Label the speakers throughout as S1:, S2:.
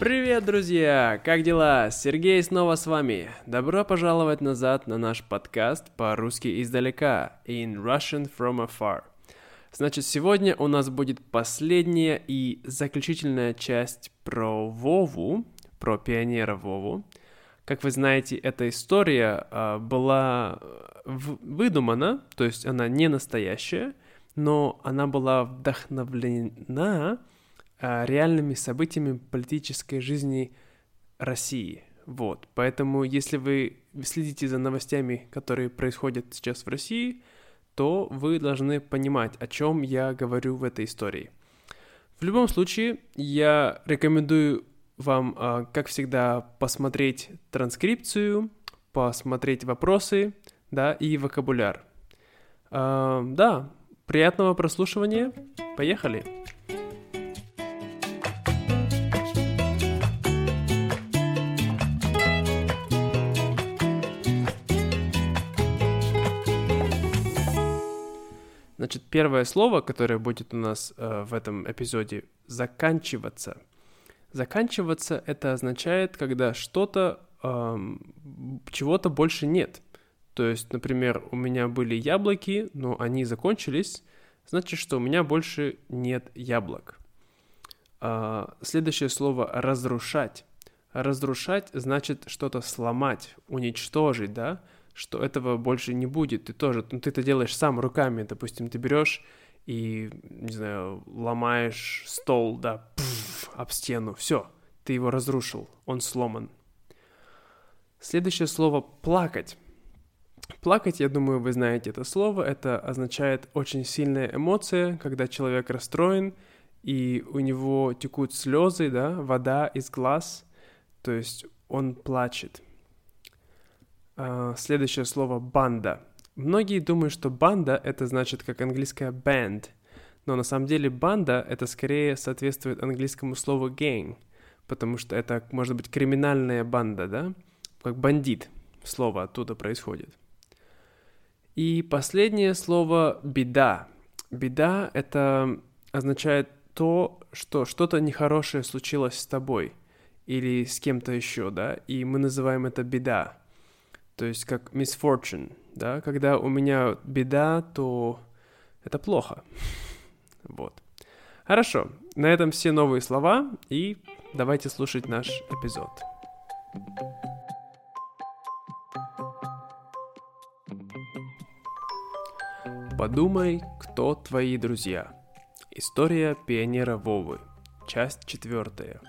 S1: Привет, друзья! Как дела? Сергей снова с вами. Добро пожаловать назад на наш подкаст по-русски издалека In Russian from Afar. Значит, сегодня у нас будет последняя и заключительная часть про Вову, про пионера Вову. Как вы знаете, эта история э, была выдумана, то есть она не настоящая, но она была вдохновлена реальными событиями политической жизни России. Вот, поэтому если вы следите за новостями, которые происходят сейчас в России, то вы должны понимать, о чем я говорю в этой истории. В любом случае, я рекомендую вам, а, как всегда, посмотреть транскрипцию, посмотреть вопросы, да, и вокабуляр. А, да, приятного прослушивания. Поехали! Значит, первое слово, которое будет у нас э, в этом эпизоде, заканчиваться – Заканчиваться это означает, когда что-то, эм, чего-то больше нет. То есть, например, у меня были яблоки, но они закончились, значит, что у меня больше нет яблок. А, следующее слово разрушать. Разрушать значит что-то сломать, уничтожить, да, что этого больше не будет. Ты тоже, ну ты это делаешь сам руками, допустим, ты берешь и, не знаю, ломаешь стол, да, пфф, об стену, все, ты его разрушил, он сломан. Следующее слово «плакать». Плакать, я думаю, вы знаете это слово, это означает очень сильная эмоция, когда человек расстроен, и у него текут слезы, да, вода из глаз, то есть он плачет. А, следующее слово «банда». Многие думают, что банда это значит как английское band, но на самом деле банда это скорее соответствует английскому слову gang, потому что это может быть криминальная банда, да, как бандит, слово оттуда происходит. И последнее слово беда. Беда это означает то, что что-то нехорошее случилось с тобой или с кем-то еще, да, и мы называем это беда то есть как misfortune, да, когда у меня беда, то это плохо. Вот. Хорошо, на этом все новые слова, и давайте слушать наш эпизод. Подумай, кто твои друзья. История пионера Вовы. Часть четвертая.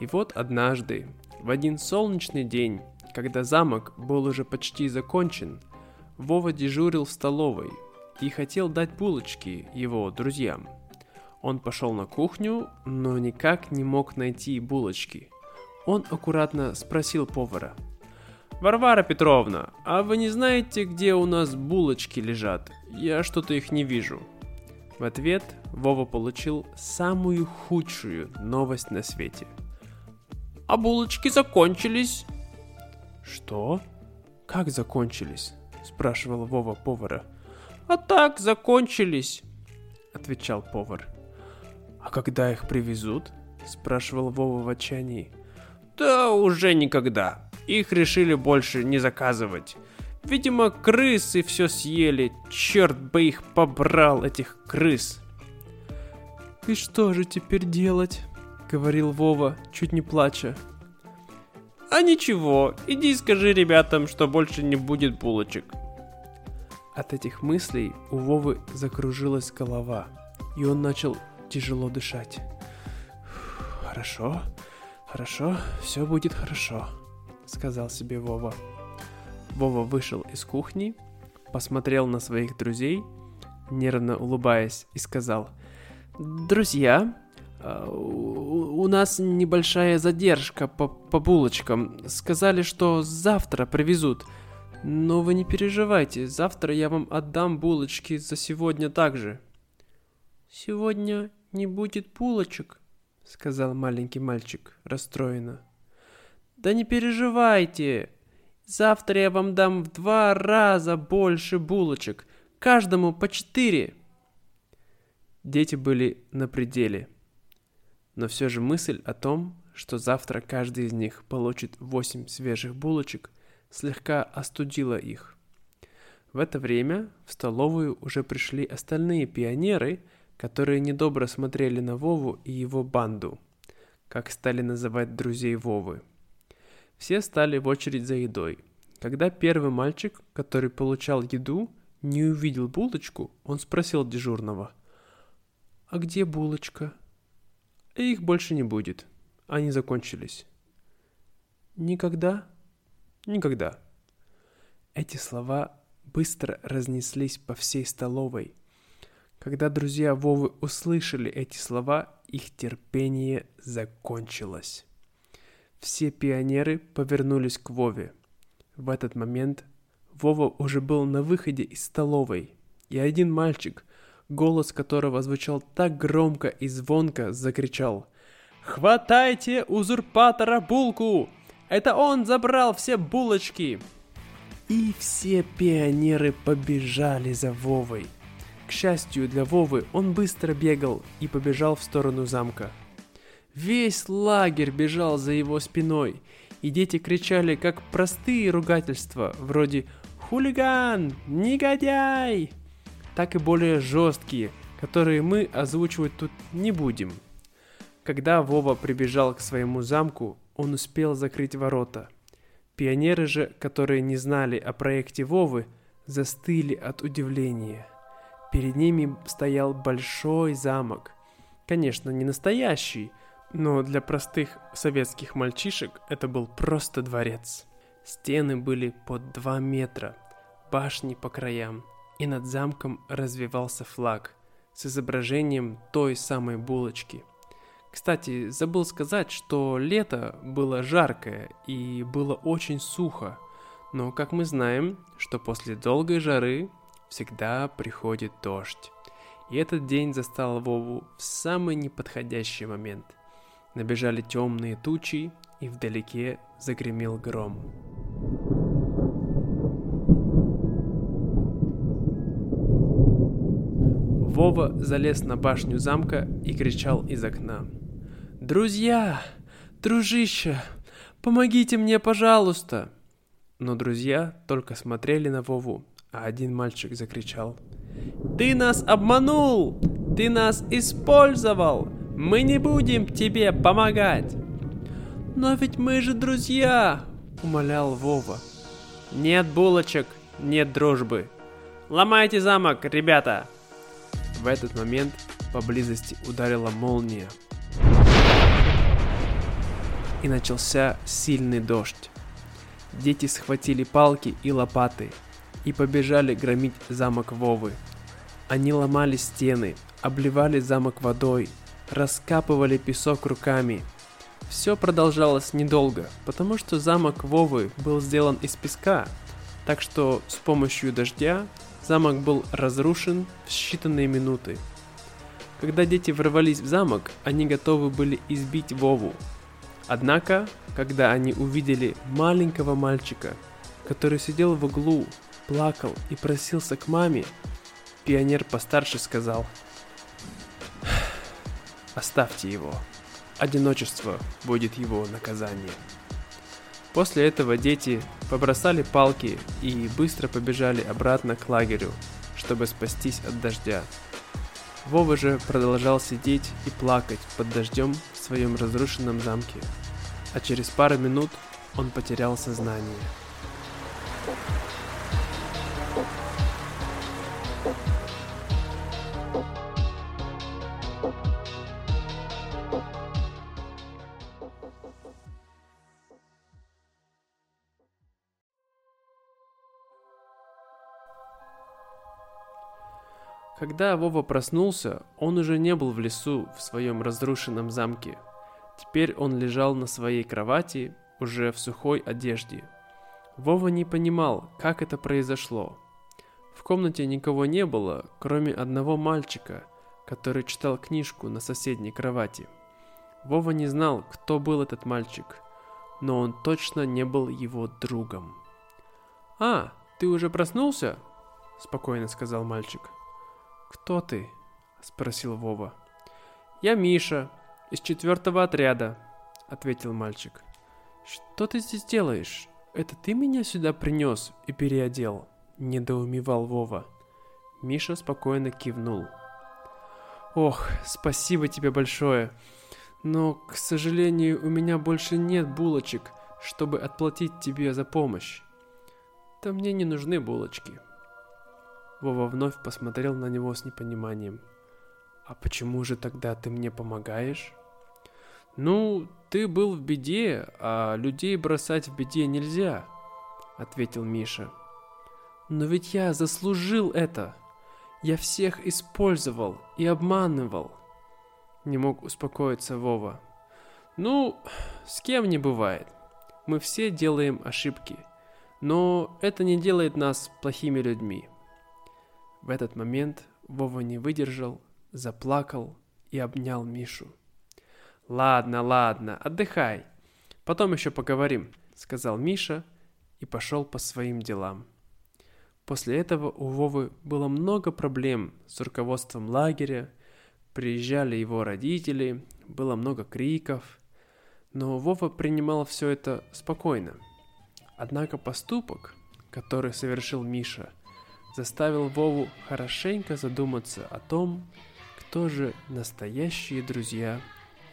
S1: И вот однажды, в один солнечный день, когда замок был уже почти закончен, Вова дежурил в столовой и хотел дать булочки его друзьям. Он пошел на кухню, но никак не мог найти булочки. Он аккуратно спросил повара. «Варвара Петровна, а вы не знаете, где у нас булочки лежат? Я что-то их не вижу». В ответ Вова получил самую худшую новость на свете. «А булочки закончились!» «Что? Как закончились?» – спрашивал Вова повара. «А так, закончились!» – отвечал повар. «А когда их привезут?» – спрашивал Вова в отчаянии. «Да уже никогда. Их решили больше не заказывать. Видимо, крысы все съели. Черт бы их побрал, этих крыс!» «И что же теперь делать?» — говорил Вова, чуть не плача. А ничего, иди скажи ребятам, что больше не будет булочек. От этих мыслей у Вовы закружилась голова, и он начал тяжело дышать. «Хорошо, хорошо, все будет хорошо», — сказал себе Вова. Вова вышел из кухни, посмотрел на своих друзей, нервно улыбаясь, и сказал, «Друзья, у нас небольшая задержка по, по булочкам. Сказали, что завтра привезут. Но вы не переживайте, завтра я вам отдам булочки за сегодня также. Сегодня не будет булочек, сказал маленький мальчик расстроенно. Да не переживайте. Завтра я вам дам в два раза больше булочек, каждому по четыре. Дети были на пределе – но все же мысль о том, что завтра каждый из них получит 8 свежих булочек, слегка остудило их. В это время в столовую уже пришли остальные пионеры, которые недобро смотрели на Вову и его банду, как стали называть друзей Вовы. Все стали в очередь за едой. Когда первый мальчик, который получал еду, не увидел булочку, он спросил дежурного. «А где булочка?» «И их больше не будет. Они закончились». «Никогда?» «Никогда». Эти слова быстро разнеслись по всей столовой. Когда друзья Вовы услышали эти слова, их терпение закончилось. Все пионеры повернулись к Вове. В этот момент Вова уже был на выходе из столовой, и один мальчик, голос которого звучал так громко и звонко, закричал «Хватайте узурпатора булку! Это он забрал все булочки!» И все пионеры побежали за Вовой. К счастью для Вовы, он быстро бегал и побежал в сторону замка. Весь лагерь бежал за его спиной, и дети кричали как простые ругательства, вроде «Хулиган! Негодяй!» Так и более жесткие, которые мы озвучивать тут не будем. Когда Вова прибежал к своему замку, он успел закрыть ворота. Пионеры же, которые не знали о проекте Вовы, застыли от удивления. Перед ними стоял большой замок. Конечно, не настоящий, но для простых советских мальчишек это был просто дворец. Стены были под 2 метра, башни по краям, и над замком развивался флаг с изображением той самой булочки. Кстати, забыл сказать, что лето было жаркое и было очень сухо, но как мы знаем, что после долгой жары всегда приходит дождь. И этот день застал Вову в самый неподходящий момент. Набежали темные тучи, и вдалеке загремел гром. Вова залез на башню замка и кричал из окна. «Друзья! Дружище! Помогите мне, пожалуйста!» Но друзья только смотрели на Вову, а один мальчик закричал. «Ты нас обманул! Ты нас использовал! Мы не будем тебе помогать!» «Но ведь мы же друзья!» — умолял Вова. «Нет булочек, нет дружбы. Ломайте замок, ребята!» В этот момент поблизости ударила молния. И начался сильный дождь. Дети схватили палки и лопаты и побежали громить замок Вовы. Они ломали стены, обливали замок водой, раскапывали песок руками. Все продолжалось недолго, потому что замок Вовы был сделан из песка, так что с помощью дождя замок был разрушен в считанные минуты. Когда дети ворвались в замок, они готовы были избить Вову. Однако, когда они увидели маленького мальчика, который сидел в углу, плакал и просился к маме, пионер постарше сказал – Оставьте его. Одиночество будет его наказание. После этого дети побросали палки и быстро побежали обратно к лагерю, чтобы спастись от дождя. Вова же продолжал сидеть и плакать под дождем в своем разрушенном замке, а через пару минут он потерял сознание. Когда Вова проснулся, он уже не был в лесу в своем разрушенном замке. Теперь он лежал на своей кровати, уже в сухой одежде. Вова не понимал, как это произошло. В комнате никого не было, кроме одного мальчика, который читал книжку на соседней кровати. Вова не знал, кто был этот мальчик, но он точно не был его другом. «А, ты уже проснулся?» – спокойно сказал мальчик. «Кто ты?» – спросил Вова. «Я Миша, из четвертого отряда», –— ответил мальчик. «Что ты здесь делаешь? Это ты меня сюда принес и переодел?» — недоумевал Вова. Миша спокойно кивнул. «Ох, спасибо тебе большое. Но, к сожалению, у меня больше нет булочек, чтобы отплатить тебе за помощь. Да мне не нужны булочки». Вова вновь посмотрел на него с непониманием. «А почему же тогда ты мне помогаешь?» «Ну, ты был в беде, а людей бросать в беде нельзя», — ответил Миша. «Но ведь я заслужил это. Я всех использовал и обманывал». Не мог успокоиться Вова. «Ну, с кем не бывает. Мы все делаем ошибки, но это не делает нас плохими людьми». В этот момент Вова не выдержал, заплакал и обнял Мишу. «Ладно, ладно, отдыхай. Потом еще поговорим», — сказал Миша и пошел по своим делам. После этого у Вовы было много проблем с руководством лагеря, приезжали его родители, было много криков, но Вова принимал все это спокойно. Однако поступок, который совершил Миша, заставил Вову хорошенько задуматься о том, кто же настоящие друзья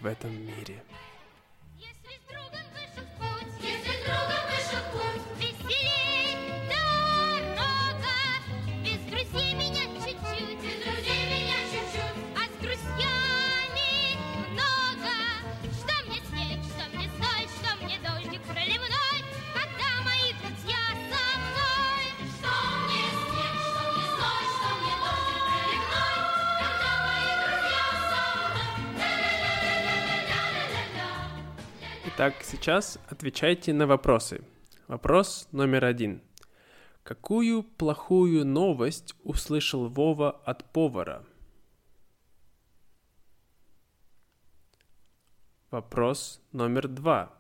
S1: в этом мире. Итак, сейчас отвечайте на вопросы. Вопрос номер один. Какую плохую новость услышал Вова от повара? Вопрос номер два.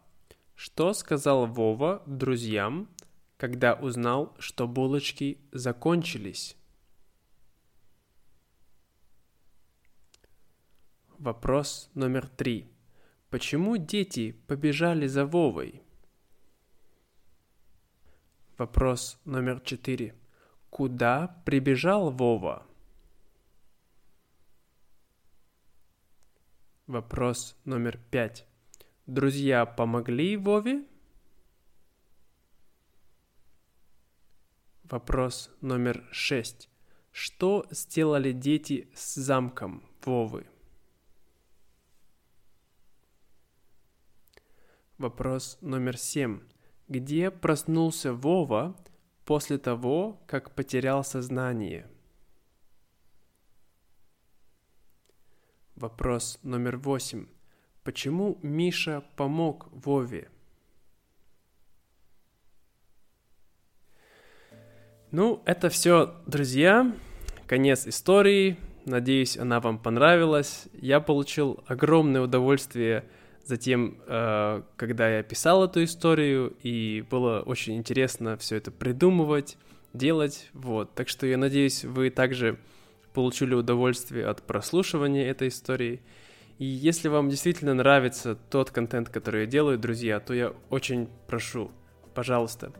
S1: Что сказал Вова друзьям, когда узнал, что булочки закончились? Вопрос номер три. Почему дети побежали за Вовой? Вопрос номер четыре. Куда прибежал Вова? Вопрос номер пять. Друзья помогли Вове? Вопрос номер шесть. Что сделали дети с замком Вовы? Вопрос номер семь. Где проснулся Вова после того, как потерял сознание? Вопрос номер восемь. Почему Миша помог Вове? Ну, это все, друзья. Конец истории. Надеюсь, она вам понравилась. Я получил огромное удовольствие Затем, э, когда я писал эту историю, и было очень интересно все это придумывать, делать, вот. Так что я надеюсь, вы также получили удовольствие от прослушивания этой истории. И если вам действительно нравится тот контент, который я делаю, друзья, то я очень прошу, пожалуйста,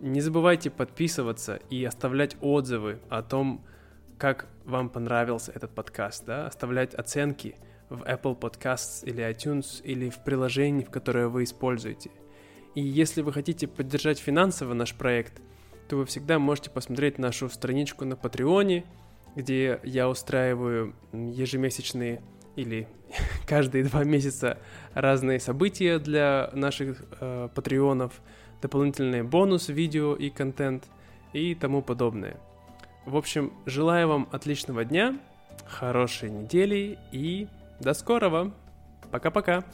S1: не забывайте подписываться и оставлять отзывы о том, как вам понравился этот подкаст, да, оставлять оценки – в Apple Podcasts или iTunes или в приложении, в которое вы используете. И если вы хотите поддержать финансово наш проект, то вы всегда можете посмотреть нашу страничку на Патреоне, где я устраиваю ежемесячные или каждые два месяца разные события для наших э, патреонов, дополнительные бонус, видео и контент и тому подобное. В общем, желаю вам отличного дня, хорошей недели и до скорого. Пока-пока.